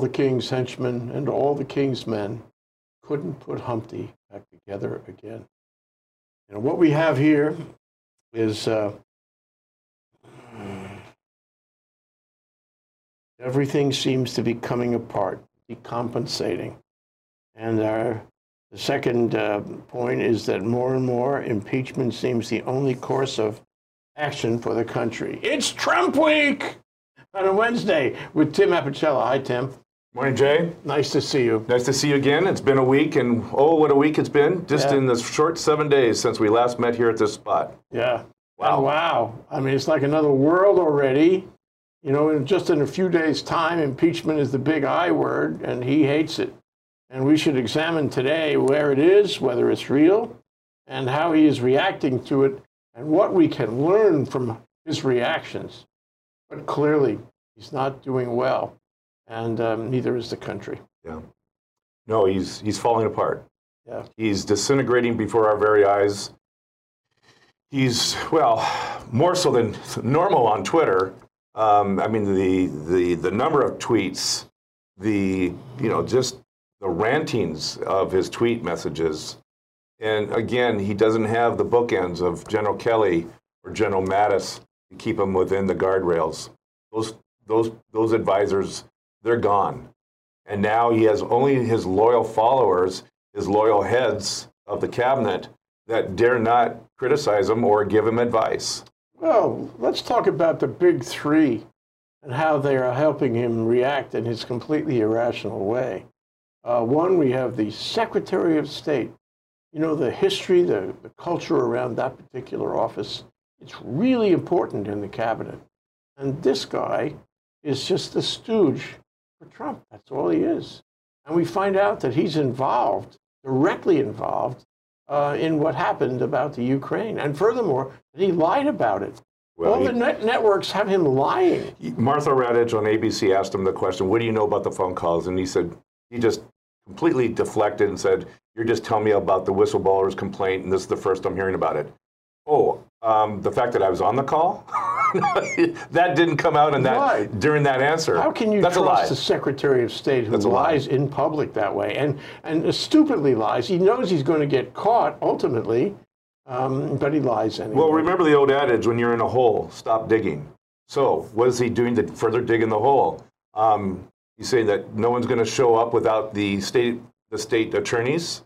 the king's henchmen and all the king's men couldn't put Humpty back together again. And what we have here is uh, everything seems to be coming apart, decompensating. And our, the second uh, point is that more and more impeachment seems the only course of action for the country. It's Trump week on a Wednesday with Tim Apicella. Hi, Tim. Morning, Jay. Nice to see you. Nice to see you again. It's been a week, and oh, what a week it's been. Just Yeah. in the short seven days since we last met here at this spot. Yeah. Wow. And wow. I mean, it's like another world already. You know, in just in a few days' time, impeachment is the big I word, and he hates it. And we should examine today where it is, whether it's real, and how he is reacting to it, and what we can learn from his reactions. But clearly, he's not doing well, and um, neither is the country. Yeah. No, he's he's falling apart. Yeah. He's disintegrating before our very eyes. He's well, more so than normal on Twitter. Um, I mean, the the the number of tweets, the you know just the rantings of his tweet messages, and again, he doesn't have the bookends of General Kelly or General Mattis to keep him within the guardrails. Those those those advisors, they're gone. And now he has only his loyal followers, his loyal heads of the cabinet that dare not criticize him or give him advice. Well, let's talk about the big three and how they are helping him react in his completely irrational way. Uh, one, we have the Secretary of State. You know, the history, the, the culture around that particular office, it's really important in the cabinet. And this guy is just a stooge for Trump. That's all he is. And we find out that he's involved, directly involved, uh, in what happened about the Ukraine. And furthermore, that he lied about it. Well, All he- the net networks have him lying. Martha Raddatz on ABC asked him the question, What do you know about the phone calls? And he said, He just completely deflected and said, You're just telling me about the whistleblower's complaint, and this is the first I'm hearing about it. Oh, um, the fact that I was on the call? that didn't come out in that during that answer. How can you That's trust the Secretary of State who That's lies in public that way and, and stupidly lies? He knows he's going to get caught ultimately, um, but he lies anyway. Well, remember the old adage when you're in a hole, stop digging. So, what is he doing to further dig in the hole? Um, he's saying that no one's going to show up without the state, the state attorneys,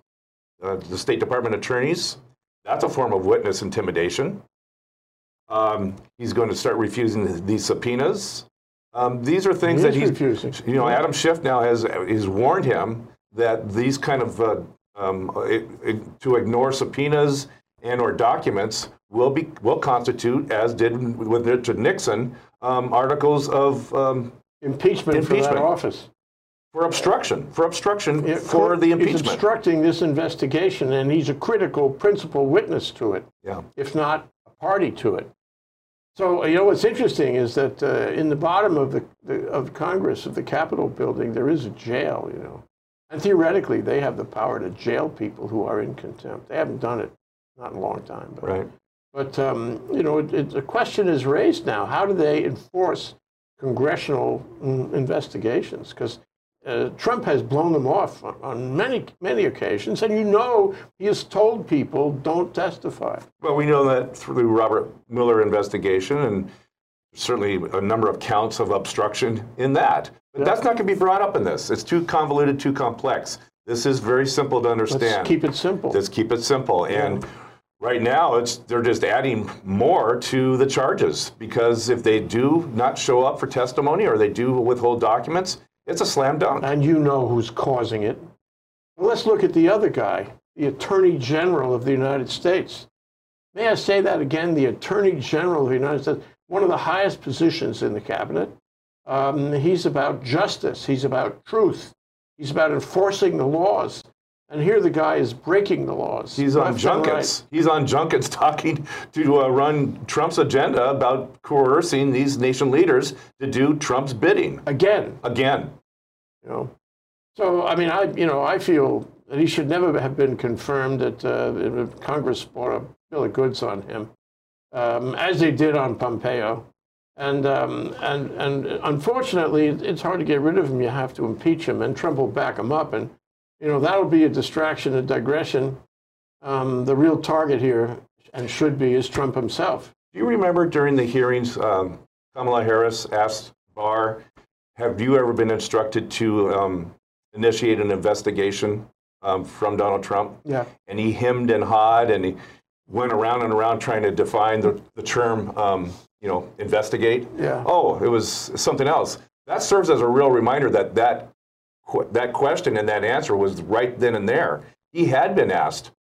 uh, the State Department attorneys. That's a form of witness intimidation. Um, he's going to start refusing these subpoenas. Um, these are things He that he's refusing. You know, Adam Schiff now has has warned him that these kind of uh, um, it, it- to ignore subpoenas and or documents will be will constitute, as did with Richard Nixon, um, articles of um, impeachment, for that office. for obstruction, for obstruction Yeah, for the He's impeachment. obstructing this investigation, and he's a critical principal witness to it, yeah, if not a party to it. So you know what's interesting is that uh, in the bottom of the, the of Congress of the Capitol building there is a jail, you know, and theoretically they have the power to jail people who are in contempt. They haven't done it not in a long time, but right. But um, you know, it, it, the question is raised now: How do they enforce congressional mm, investigations? Because uh, Trump has blown them off on, on many, many occasions, and you know he has told people don't testify. Well, we know that through the Robert Mueller investigation, and certainly a number of counts of obstruction in that. But that's not going to be brought up in this. It's too convoluted, too complex. This is very simple to understand. Let's keep it simple. Let's keep it simple. And right now, it's they're just adding more to the charges because if they do not show up for testimony or they do withhold documents, it's a slam dunk. and you know who's causing it. Let's look at the other guy, the Attorney General of the United States. May I say that again? The Attorney General of the United States, one of the highest positions in the cabinet. Um, he's about justice, he's about truth, he's about enforcing the laws. And here the guy is breaking the laws. He's on junkets. He's on junkets talking to uh, run Trump's agenda about coercing these nation leaders to do Trump's bidding. Again, again. you know. So I mean, I you know I feel that he should never have been confirmed that uh, Congress bought a bill of goods on him, um, as they did on Pompeo. And, um, and, and unfortunately, it's hard to get rid of him. You have to impeach him, and Trump will back him up. And, you know, that'll be a distraction, a digression. Um, the real target here, and should be, is Trump himself. Do you remember during the hearings, um, Kamala Harris asked Barr, have you ever been instructed to um, initiate an investigation um, from Donald Trump? Yeah. And he hemmed and hawed and he went around and around trying to define the, the term, um, you know, investigate. Yeah. Oh, it was something else. That serves as a real reminder that that, that question and that answer was right then and there. He had been asked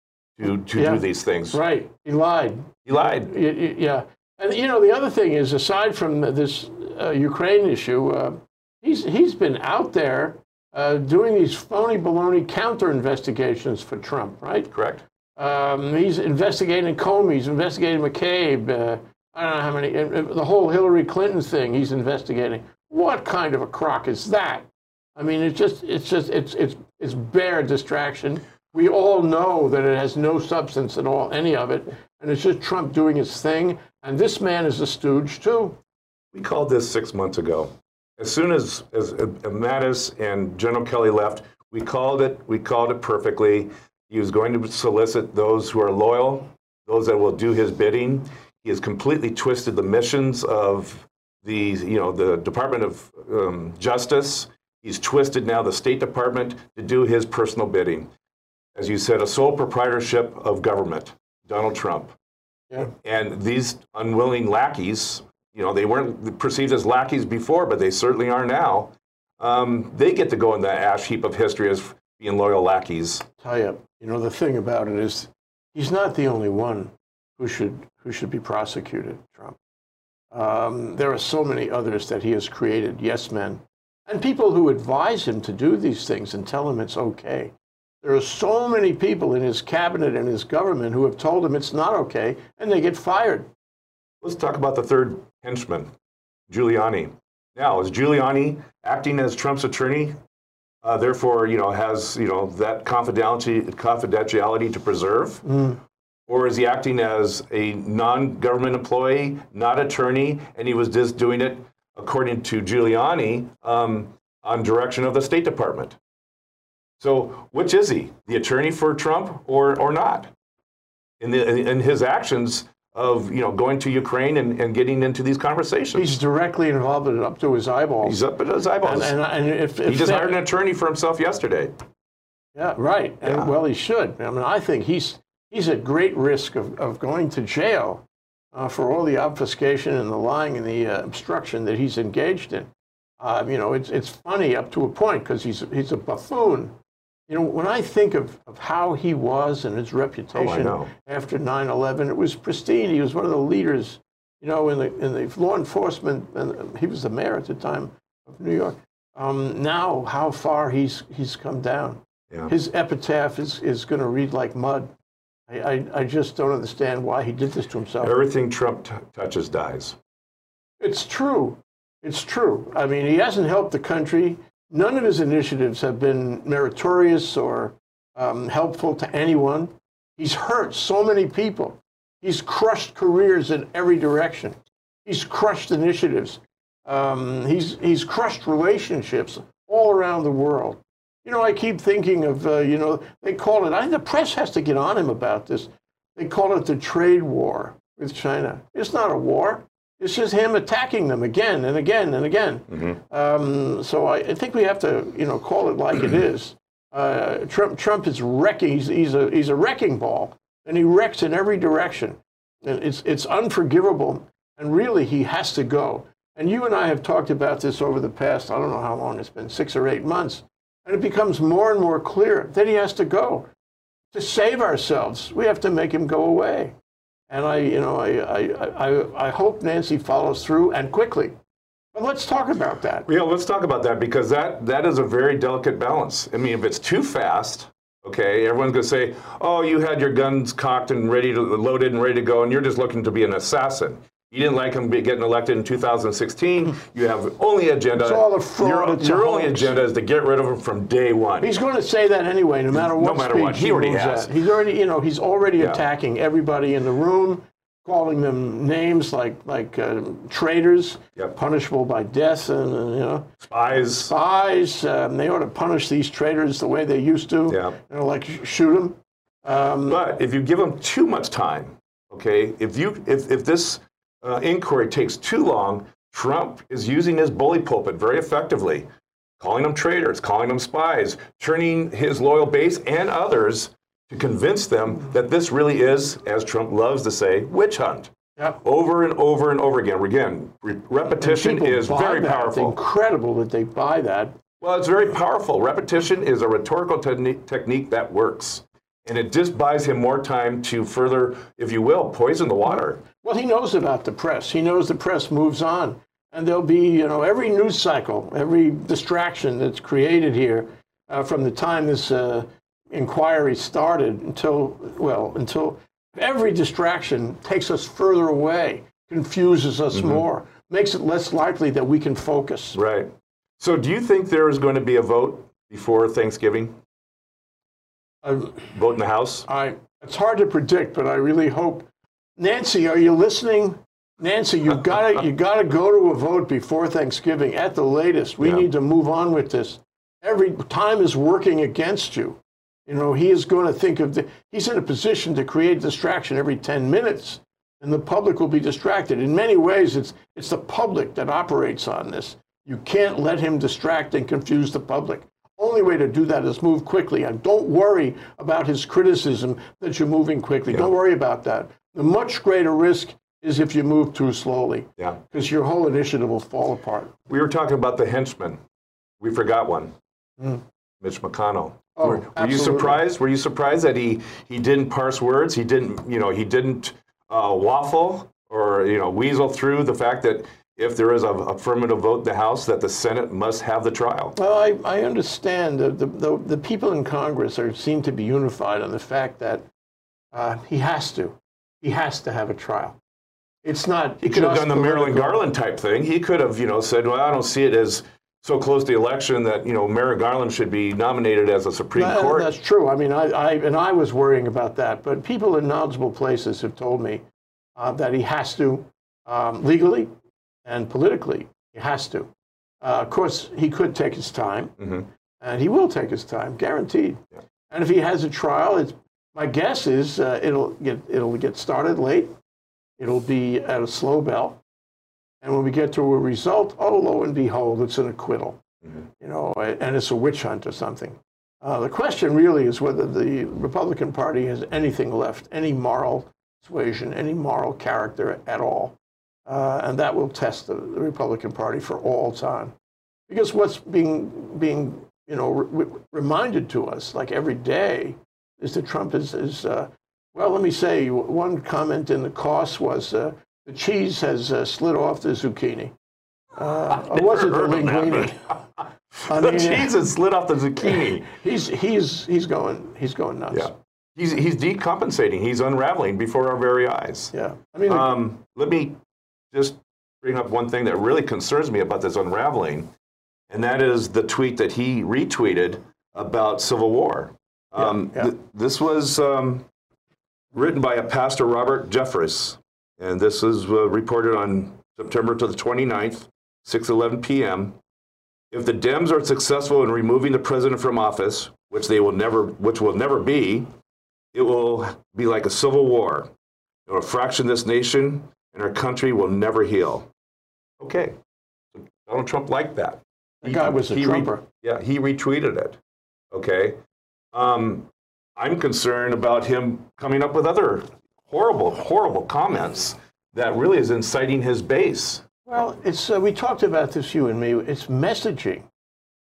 to, to Yeah. do these things. Right. He lied. He lied. Yeah. And, you know, the other thing is, aside from this uh, Ukraine issue, uh, he's, he's been out there uh, doing these phony baloney counter investigations for Trump, right? Correct. Um, he's investigating Comey, he's investigating McCabe. Uh, I don't know how many, the whole Hillary Clinton thing he's investigating. What kind of a crock is that? I mean, it's just, it's just, it's, it's, it's bare distraction. We all know that it has no substance at all, any of it, and it's just Trump doing his thing. And this man is a stooge too. We called this six months ago. As soon as, as uh, Mattis and General Kelly left, we called it, we called it perfectly. He was going to solicit those who are loyal, those that will do his bidding. He has completely twisted the missions of the, you know, the Department of um, Justice. He's twisted now the State Department to do his personal bidding. As you said, a sole proprietorship of government, Donald Trump. Yeah. And these unwilling lackeys, you know, they weren't perceived as lackeys before, but they certainly are now. Um, they get to go in the ash heap of history as being loyal lackeys. Tell you, you know, the thing about it is, he's not the only one who should who should be prosecuted. Trump. Um, there are so many others that he has created, yes men, and people who advise him to do these things and tell him it's okay. There are so many people in his cabinet and his government who have told him it's not okay, and they get fired. Let's talk about the third henchman, Giuliani. Now, is Giuliani acting as Trump's attorney? Uh, therefore, you know, has you know that confidentiality confidentiality to preserve, or is he acting as a non-government employee, not attorney, and he was just doing it according to Giuliani um, on direction of the State Department? So, which is he, the attorney for Trump or or not? In the in his actions of you know going to Ukraine and, and getting into these conversations. He's directly involved in it up to his eyeballs. He's up at his eyeballs. and, and, and if, he just that- hired an attorney for himself yesterday. Yeah, right. And well, he should. I mean, I think he's he's at great risk of, of going to jail uh, for all the obfuscation and the lying and the uh, obstruction that he's engaged in. Uh, you know, it's it's funny up to a point because he's he's a buffoon. You know, when I think of, of how he was and his reputation know. after 9/11, it was pristine. He was one of the leaders, you know, in the in the law enforcement, and he was the mayor at the time of New York. Um, now, how far he's he's come down Yeah. his epitaph is, is going to read like mud. I, I, I just don't understand why he did this to himself. Everything Trump t- touches dies. It's true. It's true. I mean, he hasn't helped the country. None of his initiatives have been meritorious or um, helpful to anyone. He's hurt so many people. He's crushed careers in every direction. He's crushed initiatives. Um, he's, he's crushed relationships all around the world. You know, I keep thinking of, uh, you know, they call it, I the press has to get on him about this. They call it the trade war with China. It's not a war. It's just him attacking them again and again and again. Um, so I, I think we have to, you know, call it like it is. Uh, Trump, Trump is wrecking. He's, he's, a, he's a wrecking ball, and he wrecks in every direction. And it's, it's unforgivable, and really, he has to go. And you and I have talked about this over the past, I don't know how long it's been, six or eight months. And it becomes more and more clear that he has to go. To save ourselves, we have to make him go away. And I, you know, I, I, I, I hope Nancy follows through and quickly. But let's talk about that. Yeah, let's talk about that because that that is a very delicate balance. I mean, if it's too fast, okay, everyone's going to say, "Oh, you had your guns cocked and ready to loaded and ready to go, and you're just looking to be an assassin." You didn't like him getting elected in 2016. You have only agenda. It's all a fraud, Your, your only agenda is to get rid of him from day one. He's going to say that anyway, no matter what. No matter what. He already has. at. He's already, you know, he's already Yeah. attacking everybody in the room. calling them names like like uh, traitors, Yep. punishable by death, and uh, you know Spies. spies. Um, they ought to punish these traitors the way they used to. Yeah. You know, like sh- shoot them. Um, But if you give them too much time, okay, if you if, if this uh, inquiry takes too long, Trump is using his bully pulpit very effectively, calling them traitors, calling them spies, turning his loyal base and others to convince them that this really is, as Trump loves to say, witch hunt. Yep. Over and over and over again. Again, re- repetition is very that. It's powerful. incredible that they buy that. Well, it's very powerful. Repetition is a rhetorical techni- technique that works. And it just buys him more time to further, if you will, poison the water. Well, he knows about the press. He knows the press moves on. And there'll be, you know, every news cycle, every distraction that's created here uh, from the time this uh, inquiry started until, well, until every distraction takes us further away, confuses us more, makes it less likely that we can focus. Right. So, do you think there is going to be a vote before Thanksgiving? Um, Vote in the House? I, it's hard to predict, but I really hope. Nancy, are you listening? Nancy, you gotta you gotta go to a vote before Thanksgiving at the latest. We Yeah. need to move on with this. Every time is working against you. You know, he is going to think of the, he's in a position to create distraction every 10 minutes, and the public will be distracted. In many ways, it's it's the public that operates on this. You can't let him distract and confuse the public. Only way to do that is move quickly. And don't worry about his criticism that you're moving quickly. Don't worry about that. The much greater risk is if you move too slowly, Yeah. because your whole initiative will fall apart. We were talking about the henchman. We forgot one. Mitch McConnell. Oh, were, were you surprised? Were you surprised that he he didn't parse words? He didn't, you know, he didn't uh, waffle or you know weasel through the fact that if there is a affirmative vote in the House, that the Senate must have the trial. Well, I, I understand that the, the, the people in Congress are, seem to be unified on the fact that uh, he has to. He has to have a trial. It's not. He could have done the Marilyn Garland type thing. He could have, you know, said, "Well, I don't see it as so close to the election that you know Merrick Garland should be nominated as a Supreme That- Court." That's true. I mean, I, I and I was worrying about that, but people in knowledgeable places have told me uh, that he has to um, legally and politically. He has to. Uh, of course, he could take his time, Mhm. and he will take his time, guaranteed. And if he has a trial, it's my guess is uh, it'll get it'll get started late. It'll be at a slow bell, and when we get to a result, oh lo and behold, it's an acquittal. You know, and it's a witch hunt or something. Uh, the question really is whether the Republican Party has anything left, any moral persuasion, any moral character at all. Uh, and that will test the, the Republican Party for all time. Because what's being, being you know, re- reminded to us, like every day, is that Trump is, is uh, well, let me say, one comment in the cost was uh, the cheese has uh, slid off the zucchini. Uh, or was it the linguine? I the mean, cheese has slid off the zucchini. He's he's he's going he's going nuts. Yeah. He's, he's decompensating. He's unraveling before our very eyes. Yeah. I mean, Um, let me just bring up one thing that really concerns me about this unraveling, and that is the tweet that he retweeted about civil war. Um, yeah. th- this was um, written by a pastor, Robert Jeffress, and this is uh, reported on September to the 29th, 6:11 p.m. If the Dems are successful in removing the president from office, which they will never, which will never be, it will be like a civil war. It will fraction this nation, and our country will never heal. Okay, Donald Trump liked that. the guy was a he trumper. yeah, he retweeted it. Okay. Um, I'm concerned about him coming up with other horrible, horrible comments that really is inciting his base. Well, it's uh, we talked about this, you and me. It's messaging.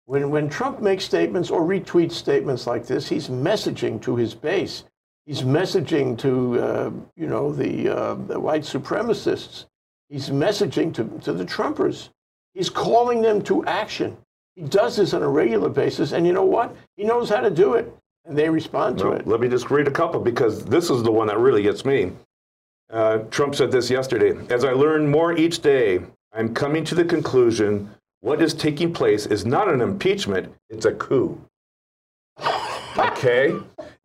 When when Trump makes statements or retweets statements like this, he's messaging to his base. He's messaging to uh, you know the uh, the white supremacists. He's messaging to, to the Trumpers. He's calling them to action. He does this on a regular basis, and you know what? He knows how to do it, and they respond to it. let me just read a couple because this is the one that really gets me. Uh, Trump said this yesterday. As I learn more each day, I'm coming to the conclusion what is taking place is not an impeachment, it's a coup. Okay?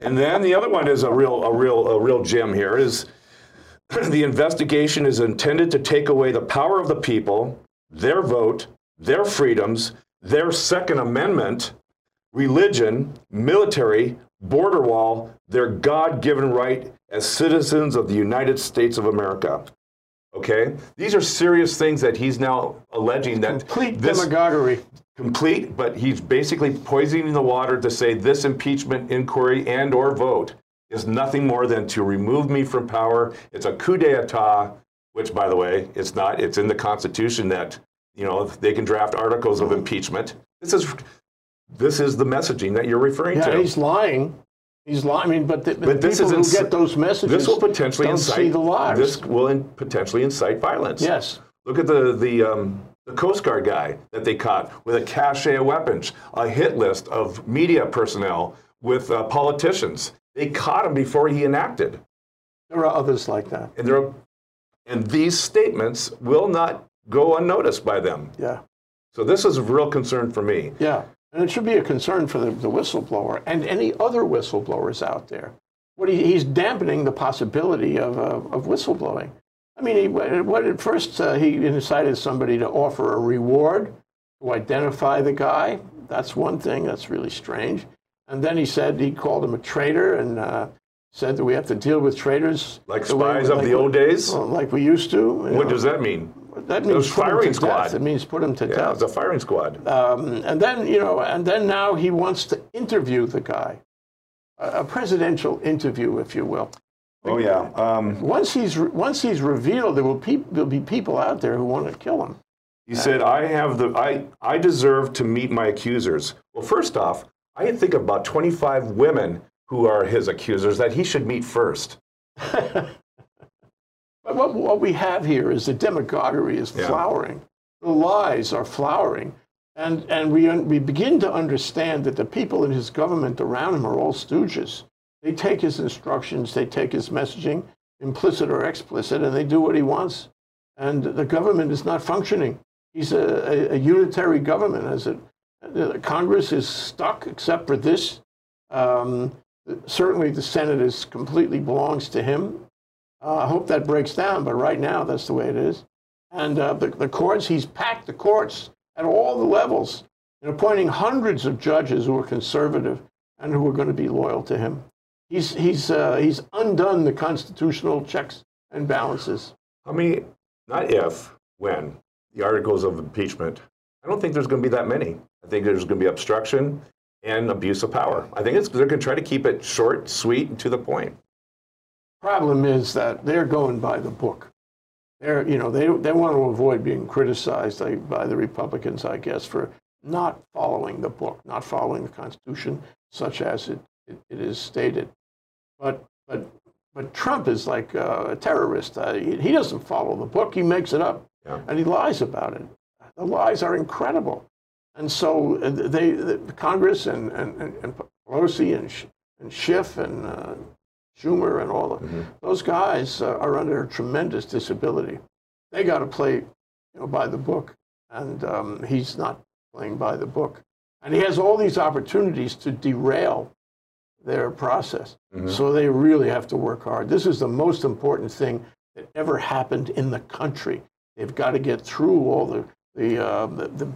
And then the other one is a real, a real, a real gem here is the investigation is intended to take away the power of the people, their vote, their freedoms, their Second Amendment, religion, military, border wall, their God given right as citizens of the United States of America. Okay? These are serious things that he's now alleging that Complete demagoguery. complete, but he's basically poisoning the water to say this impeachment inquiry and or vote is nothing more than to remove me from power. It's a coup d'etat, which by the way, it's not. It's in the Constitution that, you know, they can draft articles of impeachment. This is this is the messaging that you're referring Yeah, to. he's lying. He's lying. I mean, but the, But this people who is inci- get those messages this will potentially incite see the lies. This will in, potentially incite violence. yes. Look at the the, um, the Coast Guard guy that they caught with a cache of weapons, a hit list of media personnel with uh, politicians. They caught him before he enacted, There are others like that. and there, are, and these statements will not go unnoticed by them. Yeah. So this is a real concern for me. Yeah. And it should be a concern for the, the whistleblower and any other whistleblowers out there. What he, he's dampening the possibility of, uh, of whistleblowing. I mean, he, what at first uh, he incited somebody to offer a reward to identify the guy. That's one thing. That's really strange. And then he said he called him a traitor and uh, said that we have to deal with traitors Like the way- spies of like the we- old days. like we used to. What know. does that mean? That means? was firing to squad. Death. It means put him to Yeah, death. it's a firing squad. Um, and then you know, and then now he wants to interview the guy, a, a presidential interview, if you will. Oh yeah. Um, Once he's once he's revealed, there will there'll be people out there who want to kill him. He said, I have the I I deserve to meet my accusers. Well, first off, I think about 25 women who are his accusers that he should meet first. But what, what we have here is the demagoguery is Yeah. flowering. The lies are flowering. And, and we, un- we begin to understand that the people in his government around him are all stooges. They take his instructions, they take his messaging, implicit or explicit, and they do what he wants. And the government is not functioning. He's a, a, a unitary government. As it, the Congress is stuck except for this. Um, certainly, the Senate is completely belongs to him. Uh, I hope that breaks down, but right now that's the way it is. And uh, the, the courts, he's packed the courts at all the levels and appointing hundreds of judges who are conservative and who are going to be loyal to him. He's, he's, uh, he's undone the constitutional checks and balances. How many, not if, when, the articles of impeachment, I don't think there's going to be that many. I think there's going to be obstruction and abuse of power. I think they're going to try to keep it short, sweet, and to the point. Problem is that they're going by the book. They're, you know, they, they want to avoid being criticized by the Republicans, I guess, for not following the book, not following the Constitution, such as it, it, it is stated. But, but, but Trump is like a terrorist. Uh, he, he doesn't follow the book, he makes it up, Yeah. and he lies about it. The lies are incredible. And so uh, they, the Congress and, and, and Pelosi and, and Schiff and uh, Schumer and all the, those guys uh, are under a tremendous disability. They got to play, you know, by the book, and um, he's not playing by the book. And he has all these opportunities to derail their process. So they really have to work hard. This is the most important thing that ever happened in the country. They've got to get through all the the, uh, the, the,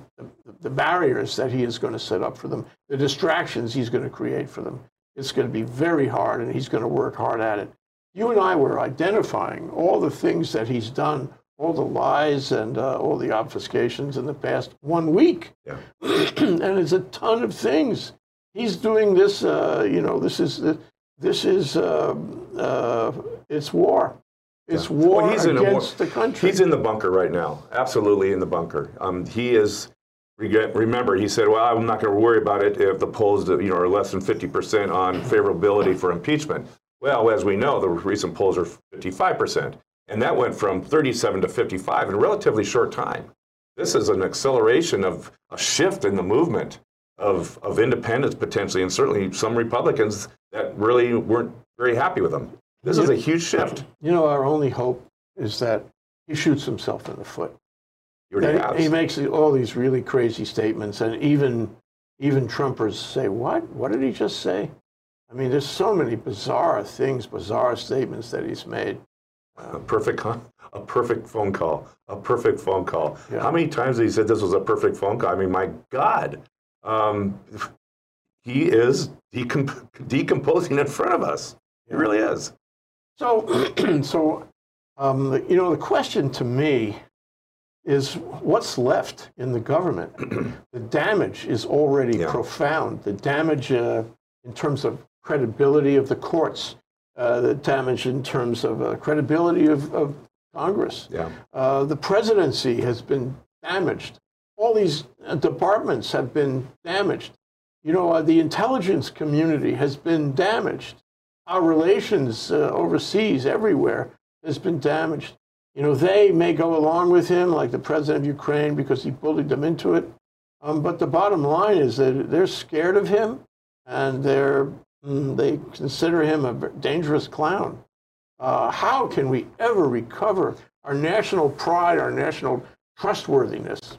the barriers that he is going to set up for them, the distractions he's going to create for them. It's going to be very hard, and he's going to work hard at it. You and I were identifying all the things that he's done, all the lies and uh, all the obfuscations in the past one week. Yeah. and it's a ton of things. He's doing this, uh, you know, this is, this is, uh, uh, it's war. It's war Well, he's in a war- the country. He's in the bunker right now, absolutely in the bunker. Um, he is. Remember, he said, "Well, I'm not going to worry about it if the polls, you know, are less than 50% on favorability for impeachment." Well, as we know, the recent polls are 55%, and that went from 37 to 55 in a relatively short time. This is an acceleration of a shift in the movement of of independents potentially, and certainly some Republicans that really weren't very happy with him. This is a huge shift. You know, our only hope is that he shoots himself in the foot. He he makes all these really crazy statements, and even even Trumpers say, "What? What did he just say?" I mean, there's so many bizarre things, bizarre statements that he's made. A perfect, a perfect phone call. A perfect phone call. Yeah. How many times have he said this was a perfect phone call? I mean, my God, um, he is decomp- decomposing in front of us. He really is. So, so um, you know, the question to me is what's left in the government? the damage is already Yeah. profound. The damage uh, in terms of credibility of the courts, uh, the damage in terms of uh, credibility of, of Congress. Yeah. Uh, the presidency has been damaged. All these uh, departments have been damaged. You know, uh, the intelligence community has been damaged. Our relations uh, overseas, everywhere, has been damaged. You know, they may go along with him, like the president of Ukraine, because he bullied them into it. Um, but the bottom line is that they're scared of him, and they're mm, they consider him a dangerous clown. Uh, how can we ever recover our national pride, our national trustworthiness?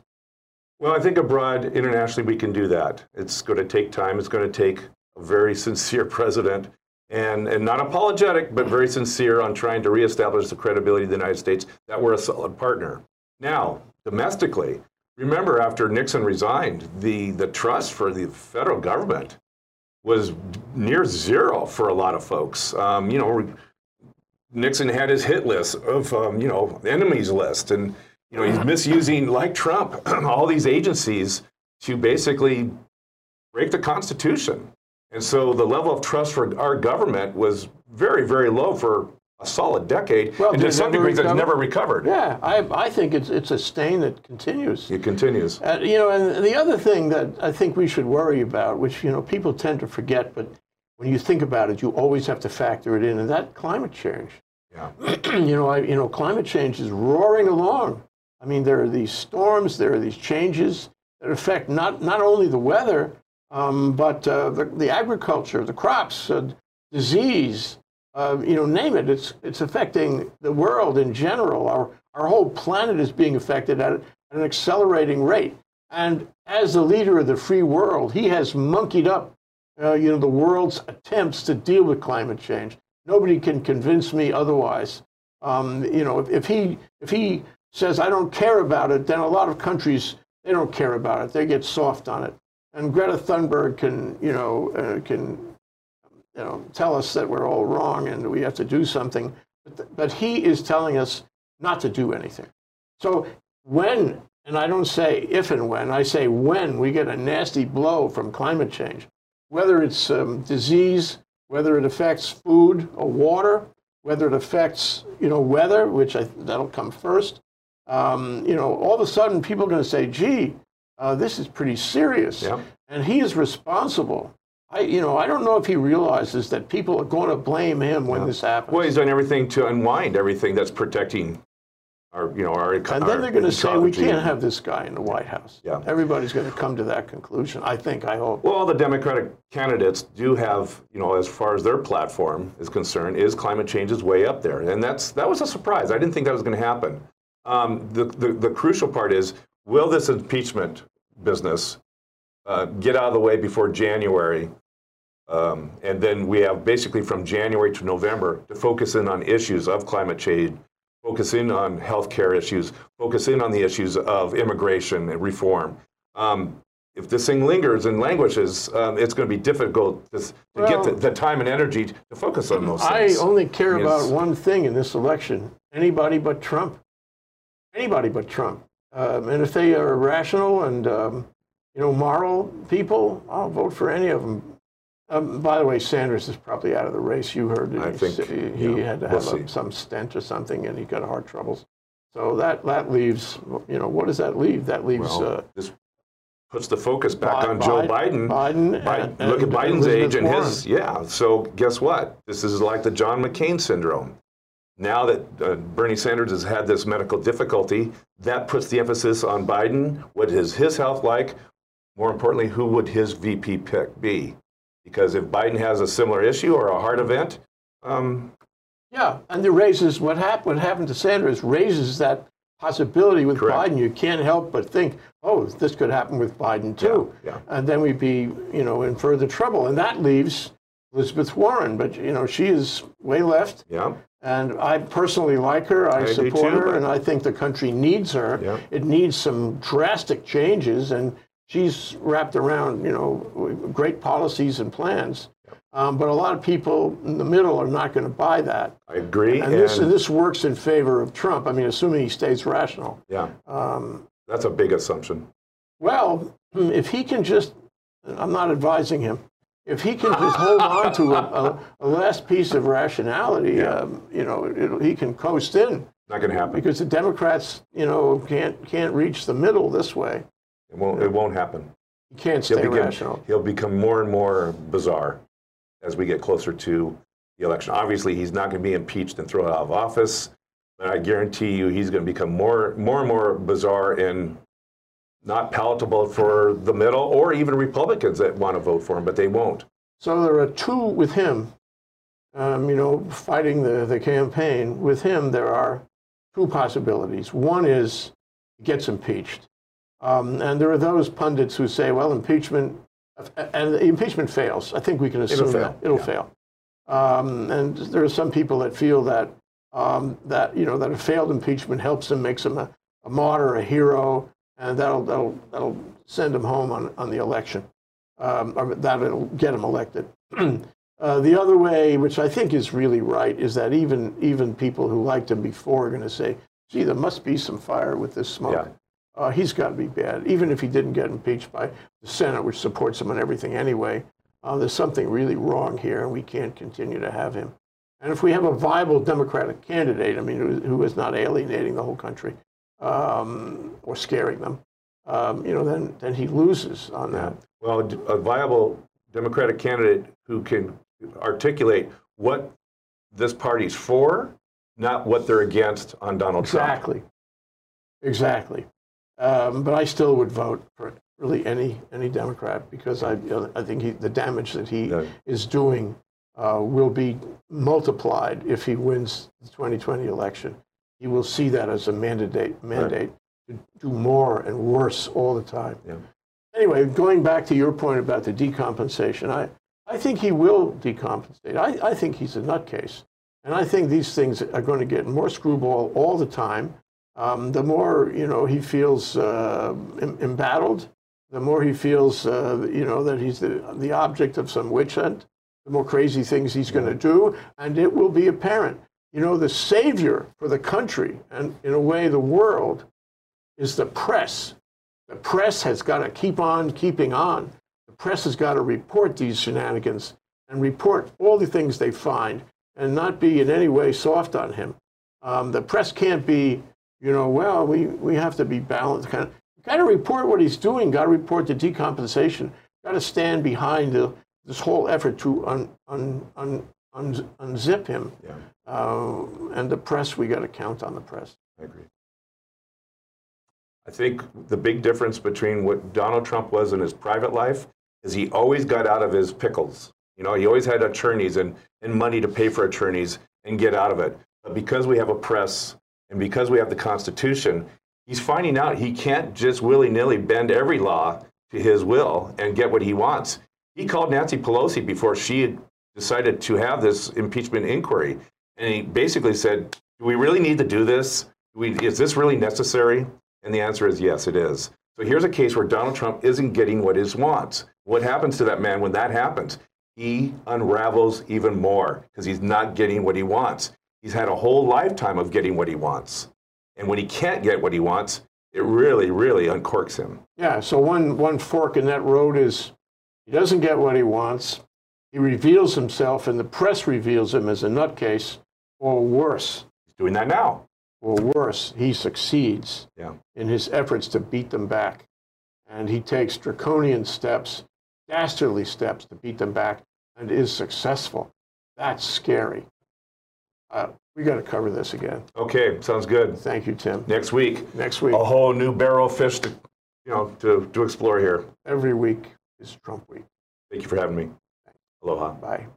Well, I think abroad, internationally, we can do that. It's going to take time. It's going to take a very sincere president and, and not apologetic, but very sincere on trying to reestablish the credibility of the United States that we're a solid partner. Now, domestically, remember after Nixon resigned, the, the trust for the federal government was near zero for a lot of folks. Um, you know, Nixon had his hit list of, um, you know, enemies list, and you know he's misusing, like Trump, all these agencies to basically break the Constitution. And so the level of trust for our government was very, very low for a solid decade, Well, and to some degree, it's recover? never recovered. Yeah, I, I think it's, it's a stain that continues. It continues. Uh, you know, and the other thing that I think we should worry about, which you know people tend to forget, but when you think about it, you always have to factor it in, and that climate change. Yeah. you know, I, you know, climate change is roaring along. I mean, there are these storms, there are these changes that affect not not only the weather, um, but uh, the, the agriculture, the crops, uh, disease. Uh, you know, name it. It's it's affecting the world in general. Our our whole planet is being affected at, an accelerating rate. And as the leader of the free world, he has monkeyed up, uh, you know, the world's attempts to deal with climate change. Nobody can convince me otherwise. Um, you know, if, if he if he says I don't care about it, then a lot of countries they don't care about it. They get soft on it. And Greta Thunberg can you know uh, can you know tell us that we're all wrong and we have to do something. But, but he is telling us not to do anything. So when and I don't say if and when I say when we get a nasty blow from climate change, whether it's um, disease, whether it affects food or water, whether it affects you know weather, which I, that'll come first. Um, you know, all of a sudden people are going to say, "Gee, uh, this is pretty serious," Yeah. and he is responsible. I, you know, I don't know if he realizes that people are going to blame him when this happens. Well, he's done everything to unwind everything that's protecting our, you know, our. and then our they're going to say we can't have this guy in the White House. Yeah. Everybody's going to come to that conclusion. I think. I hope. Well, all the Democratic candidates do have, you know, as far as their platform is concerned, is climate change is way up there, and that's that was a surprise. I didn't think that was going to happen. Um, the, the the crucial part is, will this impeachment business uh, get out of the way before January? Um, and then we have basically from January to November to focus in on issues of climate change, focus in on healthcare issues, focus in on the issues of immigration and reform. Um, if this thing lingers and languishes, um, it's going to be difficult to, to Well- get the, the time and energy to focus on those things. I only care about one thing in this election: anybody but Trump. Anybody but Trump. Um, and if they are rational and um, you know moral people, I'll vote for any of them. Um, by the way, Sanders is probably out of the race. You heard that I he, think, he yeah, had to we'll have a, some stent or something, and he got heart troubles. So that that leaves, you know, what does that leave? That leaves Well, uh, this puts the focus back on Joe Bi- Biden. Biden. And- look at Biden's age and Warren. his, yeah. So guess what? This is like the John McCain syndrome. Now that uh, Bernie Sanders has had this medical difficulty, that puts the emphasis on Biden. What is his health like? More importantly, who would his VP pick be? Because if Biden has a similar issue or a heart event, um, Yeah, and it raises what happened. What happened to Sanders raises that possibility with Correct. Biden. You can't help but think, oh, this could happen with Biden too, Yeah, yeah. and then we'd be, you know, in further trouble. And that leaves Elizabeth Warren, but you know she is way left, Yeah. and I personally like her. I, I support too, her, and I think the country needs her. Yeah. It needs some drastic changes, and she's wrapped around you know great policies and plans. Um, but a lot of people in the middle are not going to buy that, I agree. and this and this works in favor of Trump. I mean, assuming he stays rational. yeah, Um, that's a big assumption. well, if he can just, I'm not advising him, if he can just hold on to a, a, a last piece of rationality, um, you know, it'll, he can coast in Not going to happen. because the Democrats, you know, can't can't reach the middle this way. It won't. It won't happen. He can't He'll stay rational. he'll become more and more bizarre as we get closer to the election. Obviously, he's not going to be impeached and thrown out of office, but I guarantee you he's going to become more, more and more bizarre and not palatable for the middle or even Republicans that want to vote for him, but they won't. So there are two with him, um, you know, fighting the, the campaign. With him, there are two possibilities. One is he gets impeached. Um, and there are those pundits who say, well, impeachment, and the impeachment fails. I think we can assume it'll fail, that. It'll yeah. fail. Um, and there are some people that feel that, um, that, you know, that a failed impeachment helps him, makes him a, a martyr, a hero, and that'll, that'll, that'll send him home on, on the election um, or that'll get him elected. uh, the other way, which I think is really right, is that even even people who liked him before are going to say, "Gee, there must be some fire with this smoke." Yeah. Uh, he's got to be bad, even if he didn't get impeached by the Senate, which supports him on everything anyway. Uh, there's something really wrong here, and we can't continue to have him. And if we have a viable Democratic candidate, I mean, who, who is not alienating the whole country um, or scaring them, um, you know, then then he loses on that. Well, a viable Democratic candidate who can articulate what this party's for, not what they're against on Donald Trump. Exactly. Exactly. Um, but I still would vote for really any any Democrat because I you know, I think he, the damage that he is doing uh, will be multiplied if he wins the 2020 election. He will see that as a mandate mandate to do more and worse all the time. Yeah. Anyway, going back to your point about the decompensation, I, I think he will decompensate. I, I think he's a nutcase. And I think these things are going to get more screwball all the time. Um, the more you know he feels uh, em- embattled, the more he feels uh, you know that he's the, the object of some witch hunt, the more crazy things he's going to do, and it will be apparent. You know, the savior for the country and in a way the world is the press. The press has got to keep on keeping on. The press has got to report these shenanigans and report all the things they find and not be in any way soft on him. Um, the press can't be, you know, well, we, we have to be balanced. Kind of, got to report what he's doing. Got to report the decompensation. Got to stand behind the, this whole effort to un, un, un, un, unzip him. Yeah, Uh, and the press, we got to count on the press. I agree. I think the big difference between what Donald Trump was in his private life is he always got out of his pickles. You know, he always had attorneys and, and money to pay for attorneys and get out of it. But because we have a press and because we have the Constitution, he's finding out he can't just willy nilly bend every law to his will and get what he wants. He called Nancy Pelosi before she decided to have this impeachment inquiry. And he basically said, Do we really need to do this? We, is this really necessary? And the answer is yes, it is. So here's a case where Donald Trump isn't getting what he wants. What happens to that man when that happens? He unravels even more because he's not getting what he wants. He's had a whole lifetime of getting what he wants. And when he can't get what he wants, it really, really uncorks him. Yeah, so one, one fork in that road is he doesn't get what he wants. He reveals himself, and the press reveals him as a nutcase, or worse, He's doing that now. or worse, he succeeds Yeah. in his efforts to beat them back. And he takes draconian steps, dastardly steps to beat them back, and is successful. That's scary. Uh, we got to cover this again. Okay, sounds good. Thank you, Tim. Next week, Next week, a whole new barrel of fish to, you know, to, to explore here. every week is Trump week. Thank you for having me. Aloha. Bye.